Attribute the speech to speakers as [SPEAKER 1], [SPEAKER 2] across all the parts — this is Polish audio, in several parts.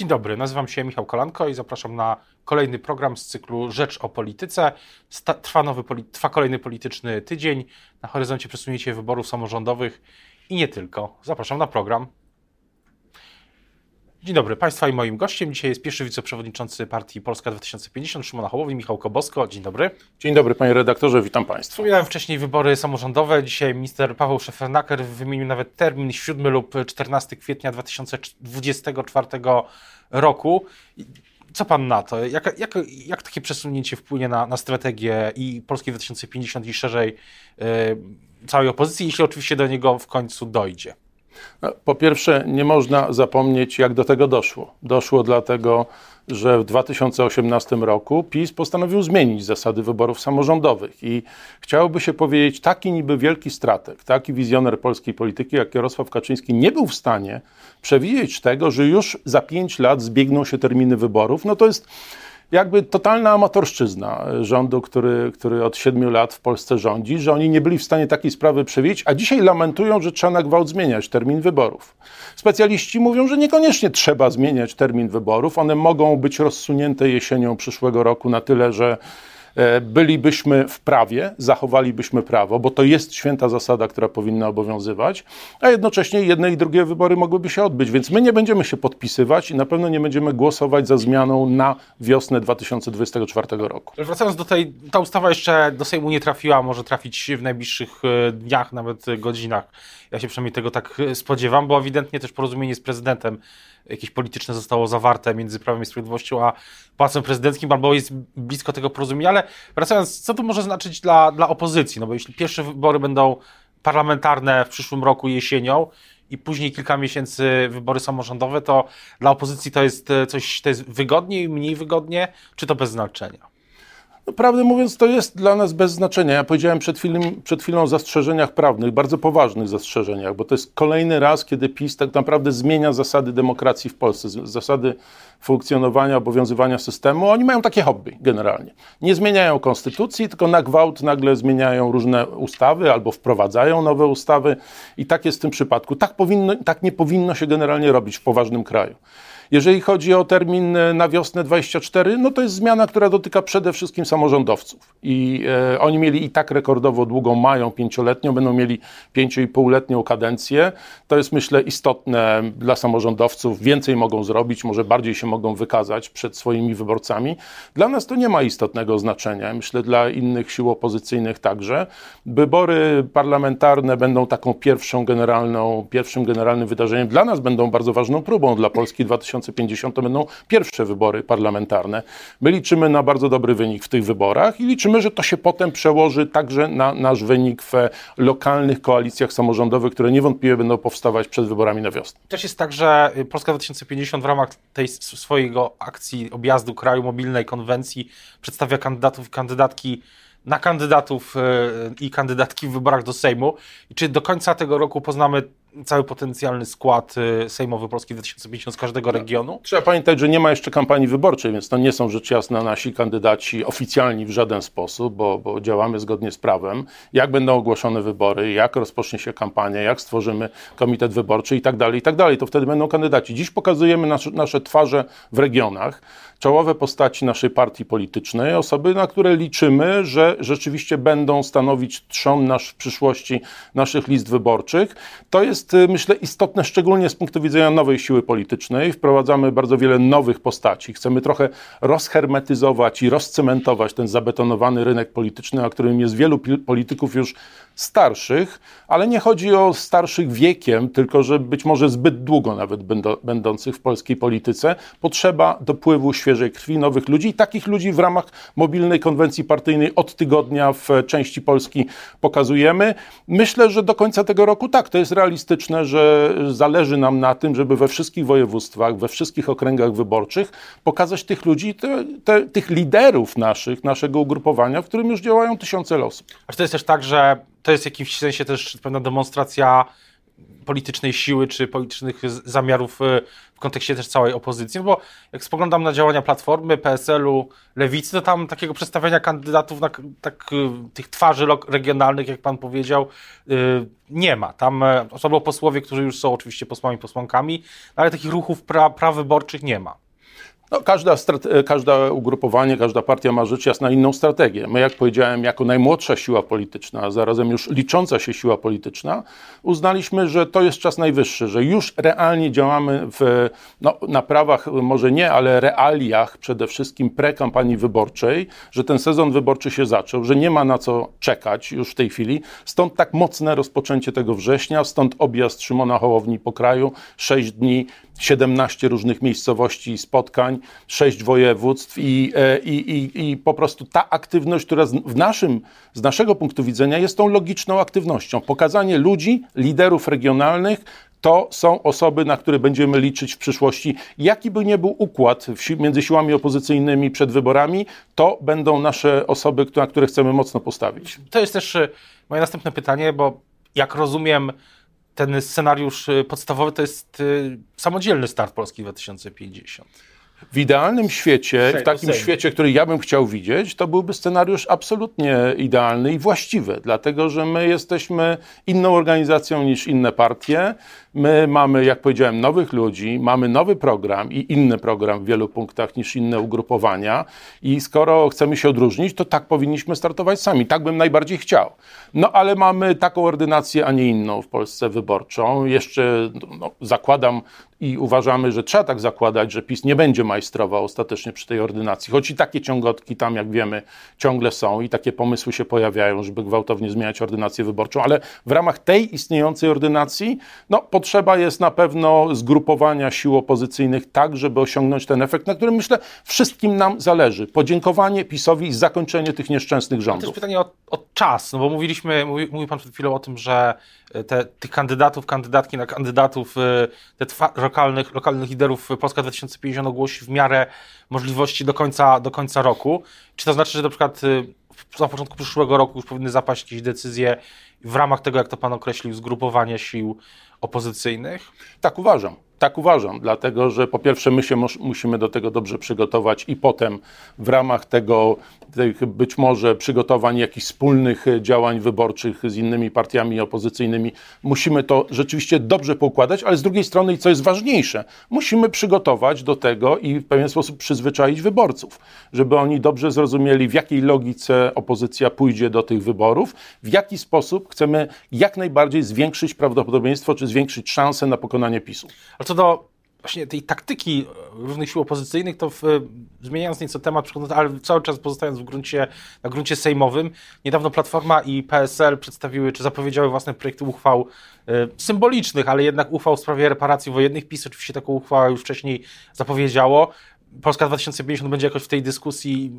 [SPEAKER 1] Dzień dobry, nazywam się Michał Kolanko i zapraszam na kolejny program z cyklu Rzecz o Polityce. Trwa, nowy, trwa kolejny polityczny tydzień. Na horyzoncie przesunięcie wyborów samorządowych i nie tylko. Zapraszam na program. Dzień dobry Państwa i moim gościem dzisiaj jest pierwszy wiceprzewodniczący partii Polska 2050 Szymona Hołowni, Michał Kobosko. Dzień dobry.
[SPEAKER 2] Dzień dobry panie redaktorze, witam Państwa.
[SPEAKER 1] Wspominałem wcześniej wybory samorządowe. Dzisiaj minister Paweł Szefernaker wymienił nawet termin 7 lub 14 kwietnia 2024 roku. Co pan na to? Jak, jak, jak takie przesunięcie wpłynie na, na strategię i Polski 2050 i szerzej yy, całej opozycji, jeśli oczywiście do niego w końcu dojdzie?
[SPEAKER 2] No, po pierwsze, nie można zapomnieć, jak do tego doszło. Doszło dlatego, że w 2018 roku PiS postanowił zmienić zasady wyborów samorządowych i chciałoby się powiedzieć, taki niby wielki strateg, taki wizjoner polskiej polityki jak Jarosław Kaczyński nie był w stanie przewidzieć tego, że już za pięć lat zbiegną się terminy wyborów. No to jest jakby totalna amatorszczyzna rządu, który, który od siedmiu lat w Polsce rządzi, że oni nie byli w stanie takiej sprawy przewidzieć, a dzisiaj lamentują, że trzeba na gwałt zmieniać termin wyborów. Specjaliści mówią, że niekoniecznie trzeba zmieniać termin wyborów. One mogą być rozsunięte jesienią przyszłego roku na tyle, że E, bylibyśmy w prawie, zachowalibyśmy prawo, bo to jest święta zasada, która powinna obowiązywać, a jednocześnie jedne i drugie wybory mogłyby się odbyć, więc my nie będziemy się podpisywać i na pewno nie będziemy głosować za zmianą na wiosnę 2024 roku.
[SPEAKER 1] Wracając do tej, ta ustawa jeszcze do Sejmu nie trafiła, może trafić w najbliższych e, dniach, nawet godzinach. Ja się przynajmniej tego tak e, spodziewam, bo ewidentnie też porozumienie z prezydentem jakieś polityczne zostało zawarte między Prawem i Sprawiedliwością a Pałacem Prezydenckim, albo jest blisko tego porozumienia, ale wracając, co to może znaczyć dla, dla opozycji? No bo jeśli pierwsze wybory będą parlamentarne w przyszłym roku jesienią i później kilka miesięcy wybory samorządowe, to dla opozycji to jest e, coś, to jest wygodniej, mniej wygodnie, czy to bez znaczenia?
[SPEAKER 2] Prawdę mówiąc, to jest dla nas bez znaczenia. Ja powiedziałem przed chwilą, przed chwilą o zastrzeżeniach prawnych, bardzo poważnych zastrzeżeniach, bo to jest kolejny raz, kiedy PiS tak naprawdę zmienia zasady demokracji w Polsce, zasady funkcjonowania, obowiązywania systemu. Oni mają takie hobby generalnie. Nie zmieniają konstytucji, tylko na gwałt nagle zmieniają różne ustawy albo wprowadzają nowe ustawy i tak jest w tym przypadku. Tak, powinno, tak nie powinno się generalnie robić w poważnym kraju. Jeżeli chodzi o termin e, na wiosnę 24, no to jest zmiana, która dotyka przede wszystkim samorządowców. I e, oni mieli i tak rekordowo długą, mają pięcioletnią, będą mieli pięcio i półletnią kadencję. To jest myślę istotne dla samorządowców. Więcej mogą zrobić, może bardziej się mogą wykazać przed swoimi wyborcami. Dla nas to nie ma istotnego znaczenia. Myślę dla innych sił opozycyjnych także. Wybory parlamentarne będą taką pierwszą generalną, pierwszym generalnym wydarzeniem. Dla nas będą bardzo ważną próbą dla Polski 2000 2050 to będą pierwsze wybory parlamentarne. My liczymy na bardzo dobry wynik w tych wyborach i liczymy, że to się potem przełoży także na nasz wynik w lokalnych koalicjach samorządowych, które niewątpliwie będą powstawać przed wyborami na wiosnę.
[SPEAKER 1] Też jest tak, że Polska 2050 w ramach tej swojego akcji objazdu kraju mobilnej konwencji przedstawia kandydatów i kandydatki na kandydatów e, i kandydatki w wyborach do Sejmu. I czy do końca tego roku poznamy cały potencjalny skład y, sejmowy Polski 2050 z każdego regionu?
[SPEAKER 2] Trzeba pamiętać, że nie ma jeszcze kampanii wyborczej, więc to nie są rzecz jasna nasi kandydaci oficjalni w żaden sposób, bo, bo działamy zgodnie z prawem. Jak będą ogłoszone wybory, jak rozpocznie się kampania, jak stworzymy komitet wyborczy i tak dalej, i tak dalej, to wtedy będą kandydaci. Dziś pokazujemy nasze, nasze twarze w regionach, czołowe postaci naszej partii politycznej, osoby, na które liczymy, że rzeczywiście będą stanowić trzon nasz w przyszłości naszych list wyborczych. To jest jest, y, myślę, istotne, szczególnie z punktu widzenia nowej siły politycznej. Wprowadzamy bardzo wiele nowych postaci. Chcemy trochę rozhermetyzować i rozcementować ten zabetonowany rynek polityczny, na którym jest wielu polityków już starszych, ale nie chodzi o starszych wiekiem, tylko że być może zbyt długo nawet będących w polskiej polityce. Potrzeba dopływu świeżej krwi, nowych ludzi i takich ludzi w ramach mobilnej konwencji partyjnej od tygodnia w części Polski pokazujemy. Myślę, że do końca tego roku tak, to jest realistyczne, że zależy nam na tym, żeby we wszystkich województwach, we wszystkich okręgach wyborczych pokazać tych ludzi, te, te, tych liderów naszych, naszego ugrupowania, w którym już działają tysiące osób.
[SPEAKER 1] A czy to jest też tak, że to jest w jakimś sensie też pewna demonstracja politycznej siły czy politycznych zamiarów e, w kontekście też całej opozycji. No bo jak spoglądam na działania Platformy, PSL-u, Lewicy, to tam takiego przedstawiania kandydatów, na, tak, e, tych twarzy regionalnych, jak pan powiedział, e, nie ma. Tam są posłowie, którzy już są oczywiście posłami, posłankami, ale takich ruchów pra, prawyborczych nie ma.
[SPEAKER 2] No, każda, każda ugrupowanie, każda partia ma rzecz jasna inną strategię. My, jak powiedziałem, jako najmłodsza siła polityczna, a zarazem już licząca się siła polityczna, uznaliśmy, że to jest czas najwyższy, że już realnie działamy w, no, na prawach, może nie, ale realiach przede wszystkim pre-kampanii wyborczej, że ten sezon wyborczy się zaczął, że nie ma na co czekać już w tej chwili. Stąd tak mocne rozpoczęcie tego września, stąd objazd Szymona Hołowni po kraju, sześć dni 17 różnych miejscowości i spotkań, 6 województw i, e, i, i, i po prostu ta aktywność, która z, w naszym, z naszego punktu widzenia jest tą logiczną aktywnością. Pokazanie ludzi, liderów regionalnych, to są osoby, na które będziemy liczyć w przyszłości. Jaki by nie był układ między siłami opozycyjnymi przed wyborami, to będą nasze osoby, na które chcemy mocno postawić.
[SPEAKER 1] To jest też e, moje następne pytanie, bo jak rozumiem, ten scenariusz y, podstawowy to jest samodzielny start Polski 2050.
[SPEAKER 2] W idealnym świecie, w takim świecie, który ja bym chciał widzieć, to byłby scenariusz absolutnie idealny i właściwy, dlatego że my jesteśmy inną organizacją niż inne partie. My mamy, jak powiedziałem, nowych ludzi, mamy nowy program i inny program w wielu punktach niż inne ugrupowania. I skoro chcemy się odróżnić, to tak powinniśmy startować sami. Tak bym najbardziej chciał. No ale mamy taką ordynację, a nie inną w Polsce wyborczą. Jeszcze no, zakładam i uważamy, że trzeba tak zakładać, że PiS nie będzie majstrował ostatecznie przy tej ordynacji. Choć i takie ciągotki tam, jak wiemy, ciągle są i takie pomysły się pojawiają, żeby gwałtownie zmieniać ordynację wyborczą, ale w ramach tej istniejącej ordynacji, no, potrzeba jest na pewno zgrupowania sił opozycyjnych tak, żeby osiągnąć ten efekt, na którym myślę wszystkim nam zależy. Podziękowanie PiSowi i zakończenie tych nieszczęsnych rządów. To
[SPEAKER 1] jest pytanie o, o czas, no bo mówiliśmy, mówi, mówił Pan przed chwilą o tym, że te, tych kandydatów, kandydatki na kandydatów, y, te twa, lokalnych, lokalnych liderów Polska 2050 ogłosi w miarę możliwości do końca, do końca roku. Czy to znaczy, że na przykład y, na początku przyszłego roku już powinny zapaść jakieś decyzje w ramach tego, jak to Pan określił, zgrupowania sił opozycyjnych?
[SPEAKER 2] Tak uważam. Tak uważam, dlatego że po pierwsze my się musimy do tego dobrze przygotować i potem w ramach tego, tych być może przygotowań jakichś wspólnych działań wyborczych z innymi partiami opozycyjnymi, musimy to rzeczywiście dobrze poukładać, ale z drugiej strony, i co jest ważniejsze, musimy przygotować do tego i w pewien sposób przyzwyczaić wyborców, żeby oni dobrze zrozumieli, w jakiej logice opozycja pójdzie do tych wyborów, w jaki sposób chcemy jak najbardziej zwiększyć prawdopodobieństwo czy zwiększyć szanse na pokonanie PiSu
[SPEAKER 1] co do właśnie tej taktyki różnych sił opozycyjnych, to w, zmieniając nieco temat, ale cały czas pozostając w gruncie, na gruncie sejmowym, niedawno Platforma i PSL przedstawiły, czy zapowiedziały własne projekty uchwał y, symbolicznych, ale jednak uchwał w sprawie reparacji wojennych. PiS oczywiście taką uchwałę już wcześniej zapowiedziało. Polska 2050 będzie jakoś w tej dyskusji,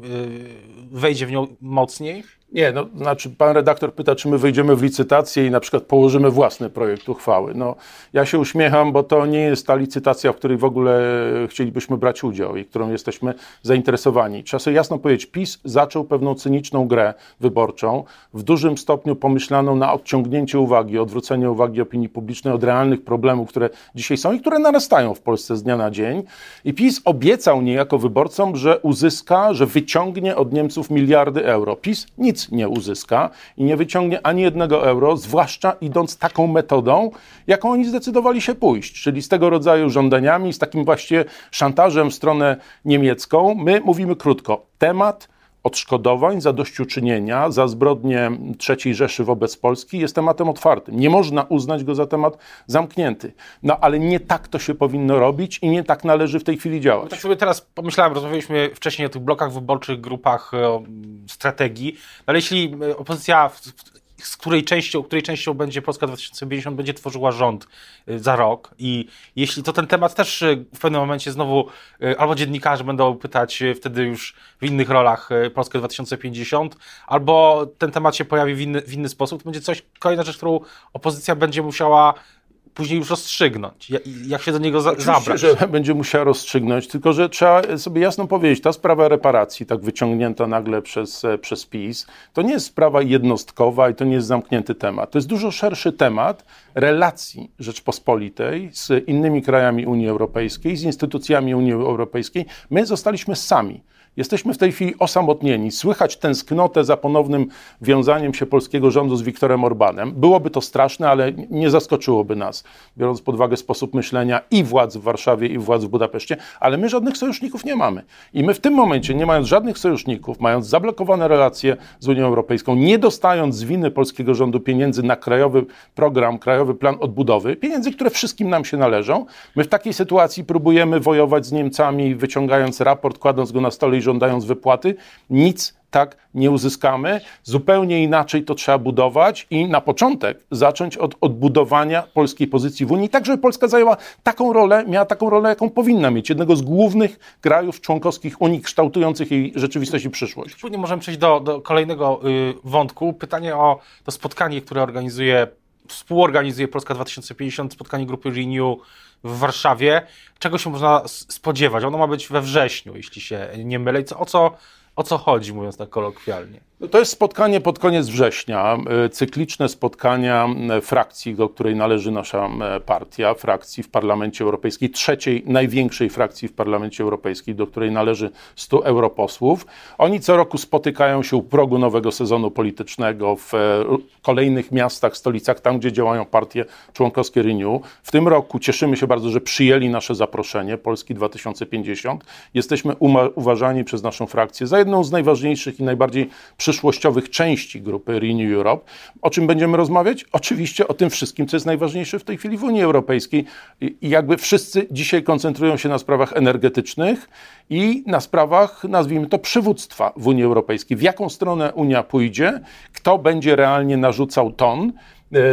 [SPEAKER 1] wejdzie w nią mocniej?
[SPEAKER 2] Nie, no, znaczy pan redaktor pyta, czy my wejdziemy w licytację i na przykład położymy własny projekt uchwały. No, ja się uśmiecham, bo to nie jest ta licytacja, w której w ogóle chcielibyśmy brać udział i którą jesteśmy zainteresowani. Trzeba sobie jasno powiedzieć, PiS zaczął pewną cyniczną grę wyborczą, w dużym stopniu pomyślaną na odciągnięcie uwagi, odwrócenie uwagi opinii publicznej od realnych problemów, które dzisiaj są i które narastają w Polsce z dnia na dzień. I PiS obiecał niejako wyborcom, że uzyska, że wyciągnie od Niemców miliardy euro. PiS nic nie uzyska i nie wyciągnie ani jednego euro, zwłaszcza idąc taką metodą, jaką oni zdecydowali się pójść, czyli z tego rodzaju żądaniami, z takim właśnie szantażem w stronę niemiecką. My mówimy krótko. Temat odszkodowań, zadośćuczynienia za zbrodnie III Rzeszy wobec Polski jest tematem otwartym. Nie można uznać go za temat zamknięty. No ale nie tak to się powinno robić i nie tak należy w tej chwili działać.
[SPEAKER 1] Tak sobie teraz pomyślałem, rozmawialiśmy wcześniej o tych blokach wyborczych, grupach, o strategii, no ale jeśli opozycja z której częścią, której częścią będzie Polska 2050 będzie tworzyła rząd y, za rok. I jeśli to ten temat też y, w pewnym momencie znowu y, albo dziennikarze będą pytać wtedy już w innych rolach Polskę 2050, albo ten temat się pojawi w inny, w inny sposób, to będzie coś, kolejna rzecz, którą opozycja będzie musiała później już rozstrzygnąć? Jak, się do niego za,
[SPEAKER 2] Oczywiście,
[SPEAKER 1] zabrać?
[SPEAKER 2] że będzie musiała rozstrzygnąć, tylko że trzeba sobie jasno powiedzieć, ta sprawa reparacji, tak wyciągnięta nagle przez, e, przez PiS, to nie jest sprawa jednostkowa i to nie jest zamknięty temat. To jest dużo szerszy temat relacji Rzeczpospolitej z innymi krajami Unii Europejskiej, z instytucjami Unii Europejskiej. My zostaliśmy sami. Jesteśmy w tej chwili osamotnieni. Słychać tęsknotę za ponownym wiązaniem się polskiego rządu z Wiktorem Orbanem. Byłoby to straszne, ale nie zaskoczyłoby nas, biorąc pod uwagę sposób myślenia i władz w Warszawie, i władz w Budapeszcie, ale my żadnych sojuszników nie mamy. I my w tym momencie, nie mając żadnych sojuszników, mając zablokowane relacje z Unią Europejską, nie dostając z winy polskiego rządu pieniędzy na krajowy program, krajowy plan odbudowy, pieniędzy, które wszystkim nam się należą, my w takiej sytuacji próbujemy wojować z Niemcami, wyciągając raport, kładąc go na stole żądając wypłaty. Nic tak nie uzyskamy. Zupełnie inaczej to trzeba budować i na początek zacząć od odbudowania polskiej pozycji w Unii, tak żeby Polska zajęła taką rolę, miała taką rolę, jaką powinna mieć. Jednego z głównych krajów członkowskich Unii, kształtujących jej rzeczywistość i przyszłość.
[SPEAKER 1] Później możemy przejść do, do kolejnego y, wątku. Pytanie o to spotkanie, które organizuje, współorganizuje Polska 2050, spotkanie grupy Renew w Warszawie. Czego się można spodziewać? Ono ma być we wrześniu, jeśli się nie mylę. Co, o, co, o co chodzi, mówiąc tak kolokwialnie?
[SPEAKER 2] No To jest spotkanie pod koniec września, e, cykliczne spotkania e, frakcji, do której należy nasza e, partia, frakcji w Parlamencie Europejskim, trzeciej największej frakcji w Parlamencie Europejskim, do której należy 100 europosłów. Oni co roku spotykają się u progu nowego sezonu politycznego w kolejnych miastach, stolicach, tam gdzie działają partie członkowskie Renew. W tym roku cieszymy się bardzo, że przyjęli nasze zaproszenie Polski 2050. Jesteśmy uważani przez naszą frakcję za jedną z najważniejszych i najbardziej przyszłościowych części grupy Renew Europe. O czym będziemy rozmawiać? Oczywiście o tym wszystkim, co jest najważniejsze w tej chwili w Unii Europejskiej. I jakby wszyscy dzisiaj koncentrują się na sprawach energetycznych i na sprawach, nazwijmy to, przywództwa w Unii Europejskiej. W jaką stronę Unia pójdzie, kto będzie realnie narzucał ton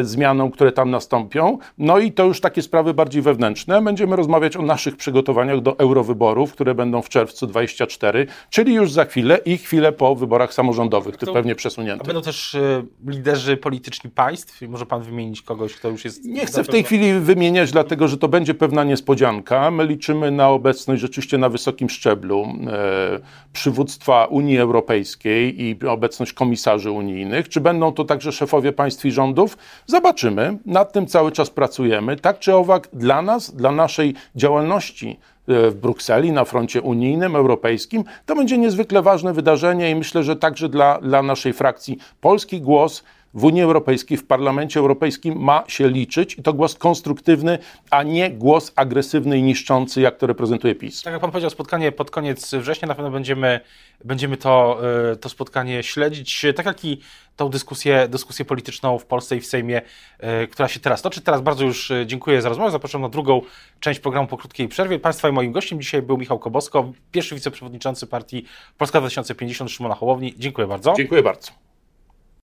[SPEAKER 2] zmianom, które tam nastąpią. No i to już takie sprawy bardziej wewnętrzne. Będziemy rozmawiać o naszych przygotowaniach do eurowyborów, które będą w czerwcu 24, czyli już za chwilę i chwilę po wyborach samorządowych,
[SPEAKER 1] to-
[SPEAKER 2] pewnie przesunięte.
[SPEAKER 1] będą też y, liderzy polityczni państw? Może pan wymienić kogoś, kto już jest...
[SPEAKER 2] Nie chcę w tej chwili wymieniać, dlatego że to będzie pewna niespodzianka. My liczymy na obecność rzeczywiście na wysokim szczeblu e, przywództwa Unii Europejskiej i obecność komisarzy unijnych. Czy będą to także szefowie państw i rządów? Zobaczymy. Nad tym cały czas pracujemy. Tak czy owak, dla nas, dla naszej działalności e, w Brukseli, na froncie unijnym, europejskim. To będzie niezwykle ważne wydarzenie i myślę, że także dla, dla naszej frakcji polski głos w Unii Europejskiej, w Parlamencie Europejskim ma się liczyć i to głos konstruktywny, a nie głos agresywny i niszczący, jak to reprezentuje PiS.
[SPEAKER 1] Tak jak pan powiedział, spotkanie pod koniec września, na pewno będziemy, będziemy to, y, to spotkanie śledzić, tak jak i tą dyskusję, dyskusję polityczną w Polsce i w Sejmie, y, która się teraz toczy. Teraz bardzo już y, dziękuję za rozmowę. Zapraszam na drugą część programu po krótkiej przerwie. Państwa i moim gościem dzisiaj był Michał Kobosko, pierwszy wiceprzewodniczący partii Polska 2050 Szymona Hołowni. Dziękuję bardzo.
[SPEAKER 2] Dziękuję bardzo.